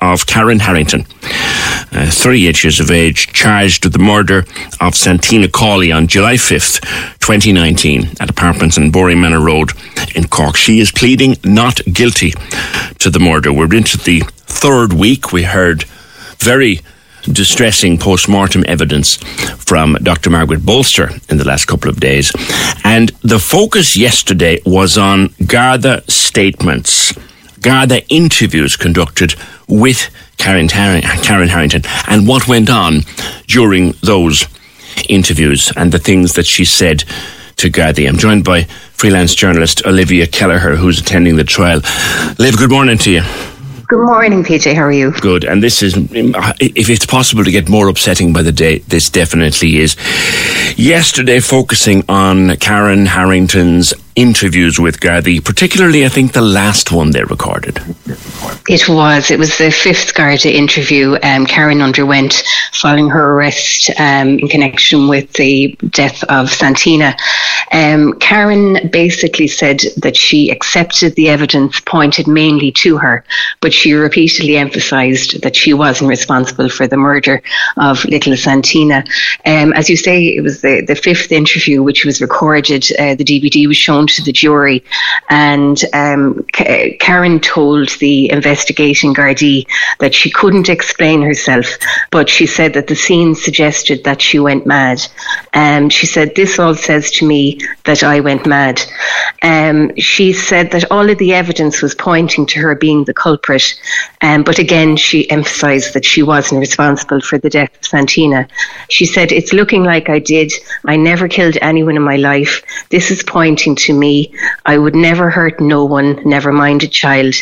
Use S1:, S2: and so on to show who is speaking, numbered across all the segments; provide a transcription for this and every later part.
S1: of Karen Harrington, uh, 38 years of age, charged with the murder of Santina Cawley on July 5th, 2019, at apartments in Manor Road in Cork. She is pleading not guilty to the murder. We're into the third week. We heard very distressing post-mortem evidence from Dr. Margaret Bolster in the last couple of days. And the focus yesterday was on Garda statements, Garda interviews conducted with Karen, Karen Harrington and what went on during those interviews and the things that she said to Gardaí. I'm joined by freelance journalist Olivia Kelleher, who's attending the trial. Liv, good morning to you.
S2: Good morning, PJ. How are you?
S1: Good. And this is, if it's possible to get more upsetting by the day, this definitely is. Yesterday, focusing on Karen Harrington's interviews with Gardaí, particularly, I think, the last one they recorded.
S2: It was. It was the fifth Garda interview um, Karen underwent following her arrest um, in connection with the death of Santina. Um, Karen basically said that she accepted the evidence pointed mainly to her, but she repeatedly emphasised that she wasn't responsible for the murder of little Santina. Um, as you say, it was the, the fifth interview which was recorded. Uh, the DVD was shown to the jury, and um, K- Karen told the investigating Gardaí that she couldn't explain herself, but she said that the scene suggested that she went mad. Um, she said, This all says to me that I went mad. Um, she said that all of the evidence was pointing to her being the culprit, um, but again, she emphasised that she wasn't responsible for the death of Santina. She said, It's looking like I did. I never killed anyone in my life. This is pointing to me. I would never hurt no one, never mind a child.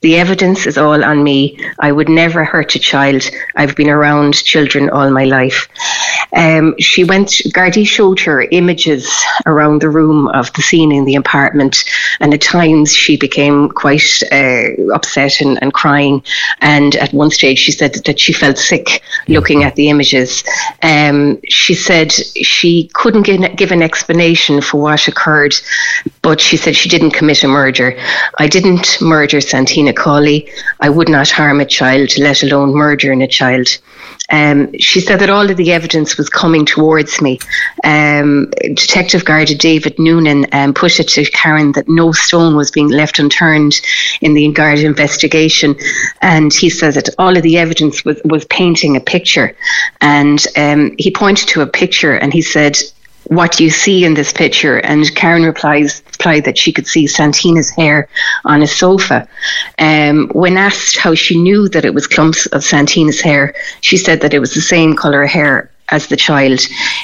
S2: The evidence is all on me. I would never hurt a child. I've been around children all my life. Um, she went, Gardaí showed her images around the room of the scene in the apartment, and at times she became quite uh, upset and, and crying. And at one stage, she said that she felt sick looking at the images. Um, she said she couldn't give, give an explanation for what occurred, but she said she didn't commit a murder. I didn't murder Santina Cawley. I would not harm a child, let alone murdering a child. Um, she said that all of the evidence was coming towards me. Um, Detective Garda David Noonan um, put it to Karen that no stone was being left unturned in the Garda investigation, and he said that all of the evidence was, was painting a picture. And um, he pointed to a picture and he said, what do you see in this picture? And Karen replies replied that she could see Santina's hair on a sofa. Um, when asked how she knew that it was clumps of Santina's hair, she said that it was the same colour hair as the child.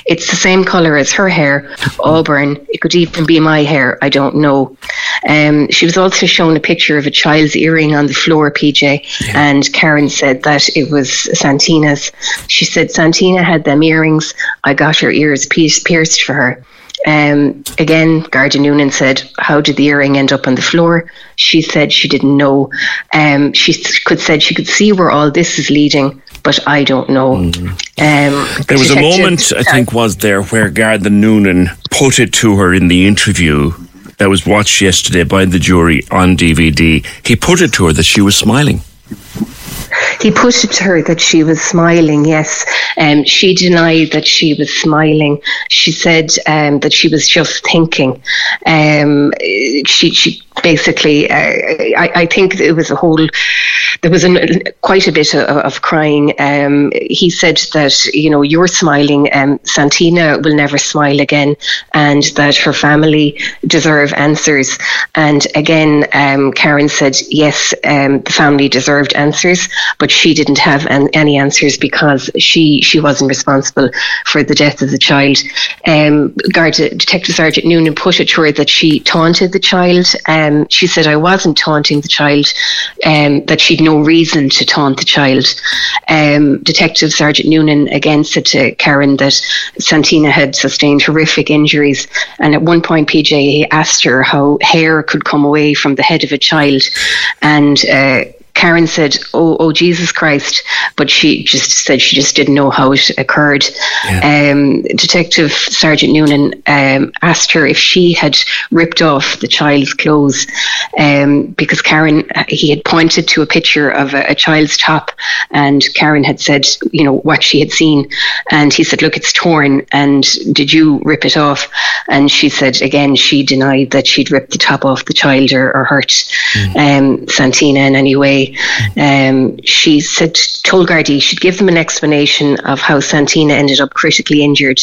S2: It's the same colour as her hair, auburn. It could even be my hair. I don't know. Um, she was also shown a picture of a child's earring on the floor, PJ, yeah. and Karen said that it was Santina's. She said Santina had them earrings. I got her ears pierced for her. Um, again, Garda Noonan said, How did the earring end up on the floor? She said she didn't know. Um, she could said she could see where all this is leading, but I don't know. Mm.
S1: Um, there was a moment, I think, was there where Garda Noonan put it to her in the interview that was watched yesterday by the jury on DVD. He put it to her that she was smiling.
S2: He put it to her that she was smiling, yes. Um, she denied that she was smiling. She said um, that she was just thinking. Um, she, she basically, uh, I, I, think it was a whole, there was an, quite a bit of, of crying. Um, he said that, you know, you're smiling, um, Santina will never smile again, and that her family deserve answers. And again, um, Karen said, yes, um, the family deserved answers, but she didn't have an, any answers because she, she wasn't responsible for the death of the child. Um, Garda, Detective Sergeant Noonan put it to her that she taunted the child. Um, she said I wasn't taunting the child, that she'd reason to taunt the child. Um, Detective Sergeant Noonan again said to Karen that Santina had sustained horrific injuries, and at one point PJ asked her how hair could come away from the head of a child, and uh, Karen said, "Oh, oh, Jesus Christ!" But she just said she just didn't know how it occurred. Yeah. Um, Detective Sergeant Noonan um, asked her if she had ripped off the child's clothes um, because Karen he had pointed to a picture of a, a, child's top, and Karen had said, you know, what she had seen, and he said, "Look, it's torn." And did you rip it off? And she said again, she denied that she'd ripped the top off the child or, or hurt mm. Santina in any way. Um, she said, told Gardaí she'd give them an explanation of how Santina ended up critically injured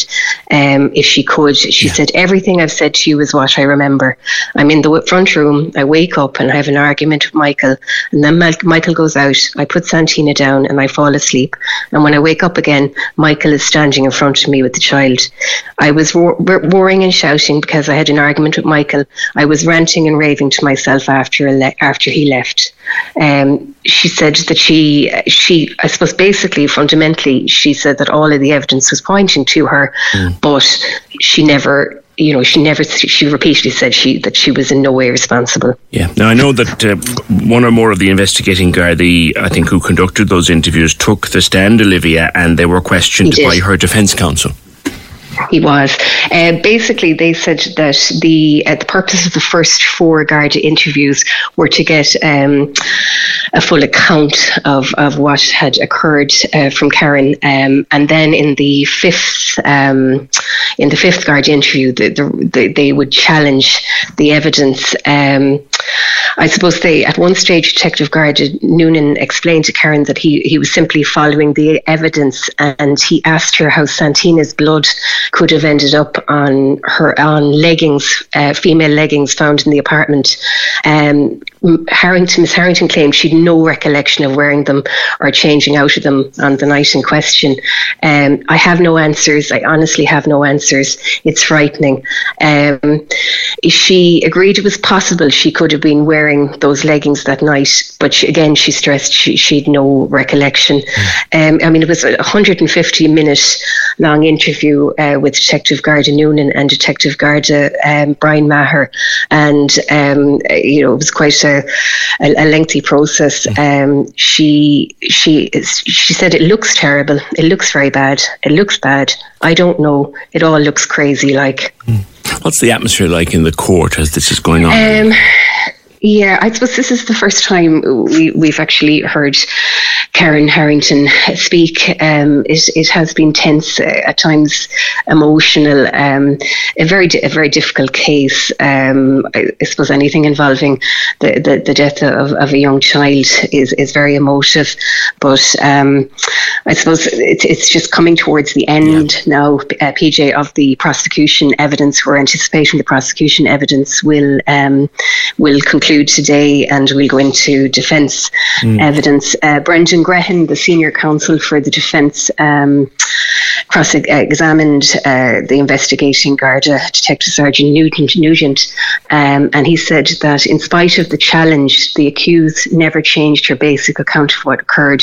S2: um, if she could. She yeah. said, Everything I've said to you is what I remember. I'm in the front room, I wake up and I have an argument with Michael, and then Michael goes out. I put Santina down and I fall asleep. And when I wake up again, Michael is standing in front of me with the child. I was roaring and shouting because I had an argument with Michael. I was ranting and raving to myself after, after he left. Um, she said that she, she, I suppose, basically, fundamentally, she said that all of the evidence was pointing to her, mm. but she never you know, she never, she repeatedly said she that she was in no way responsible.
S1: Yeah. Now I know that uh, one or more of the investigating Gardaí, I think, who conducted those interviews, took the stand, Olivia, and they were questioned by her defence counsel.
S2: He was. Uh, basically, they said that the uh, the purpose of the first four Garda interviews were to get um, a full account of, of what had occurred uh, from Karen, um, and then in the fifth um, in the fifth Garda interview, the, the, the, they would challenge the evidence. Um, I suppose they at one stage, Detective Garda Noonan explained to Karen that he he was simply following the evidence, and he asked her how Santina's blood could have ended up on her on leggings, uh, female leggings found in the apartment. Um, Harrington, Miss Harrington claimed she'd no recollection of wearing them or changing out of them on the night in question. Um, I have no answers. I honestly have no answers. It's frightening. Um, she agreed it was possible she could have been wearing those leggings that night, but she, again, she stressed she, she'd no recollection. Mm. Um, I mean, it was a 150 minute long interview uh, with Detective Garda Noonan and Detective Garda um, Brian Maher, and um, you know, it was quite a a, a, lengthy process. Um, she she she said it looks terrible. It looks very bad. It looks bad. I don't know. It all looks crazy. Like,
S1: hmm. what's the atmosphere like in the court as this is going on?
S2: Um, yeah, I suppose this is the first time we, we've actually heard Karen Harrington speak. Um, it, it has been tense, uh, at times emotional, um, a very a very difficult case. Um, I, I, suppose anything involving the, the, the death of, of, a young child is, is very emotive. But um, I suppose it, it's just coming towards the end yeah. now, uh, PJ, of the prosecution evidence. We're anticipating the prosecution evidence will um, will conclude today, and we'll go into defence mm. evidence. Uh, Brendan Grehan, the senior counsel for the defence, um, cross examined uh, the investigating Garda Detective Sergeant Nugent, Nugent um, and he said that in spite of the challenge, the accused never changed her basic account of what occurred.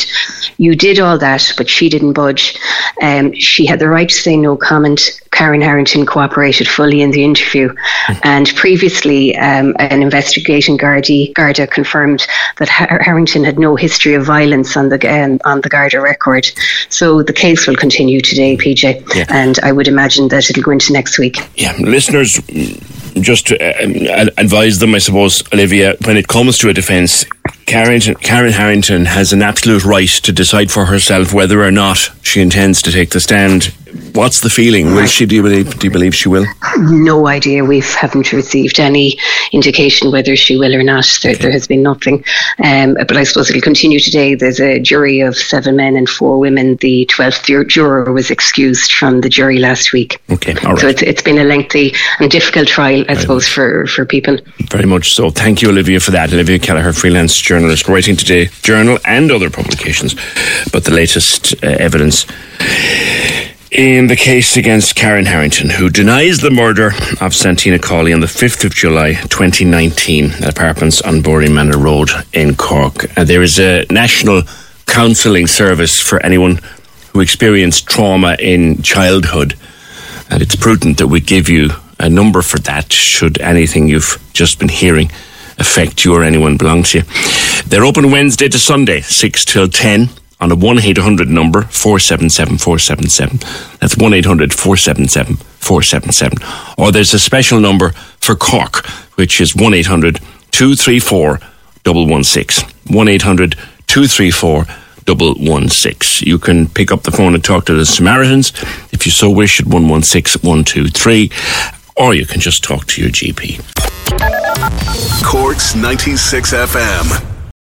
S2: You did all that, but she didn't budge. Um, she had the right to say no comment. Karen Harrington cooperated fully in the interview. Mm-hmm. And previously, um, an investigating Garda, Garda confirmed that Harrington had no history of violence on the um, on the Garda record. So the case will continue today, PJ, yeah. and I would imagine that it'll go into next week.
S1: Yeah, listeners, just to uh, advise them, I suppose, Olivia, when it comes to a defence, Karen, Karen Harrington has an absolute right to decide for herself whether or not she intends to take the stand What's the feeling? Will she? Do you believe? Do you believe she will?
S2: No idea. We haven't received any indication whether she will or not. There, okay. there has been nothing. Um, but I suppose it'll continue today. There's a jury of seven men and four women. The twelfth juror was excused from the jury last week.
S1: Okay, all right.
S2: So it's, it's been a lengthy and difficult trial, I Very suppose, much. for for people.
S1: Very much so. Thank you, Olivia, for that. Olivia Kelleher, freelance journalist, writing today Journal and other publications, but the latest uh, evidence in the case against Karen Harrington, who denies the murder of Santina Cawley on the 5th of July 2019 at apartments on Boreenmanna Road in Cork. Uh, there is a national counselling service for anyone who experienced trauma in childhood, and it's prudent that we give you a number for that should anything you've just been hearing affect you or anyone belong to you. They're open Wednesday to Sunday, 6 till 10 on a 1 800 number 477 477. That's 1 800 477 477. Or there's a special number for Cork, which is 1 800 234 116. 1 800 234 116. You can pick up the phone and talk to the Samaritans if you so wish at 116 123, or you can just talk to your GP.
S3: Corks 96 FM.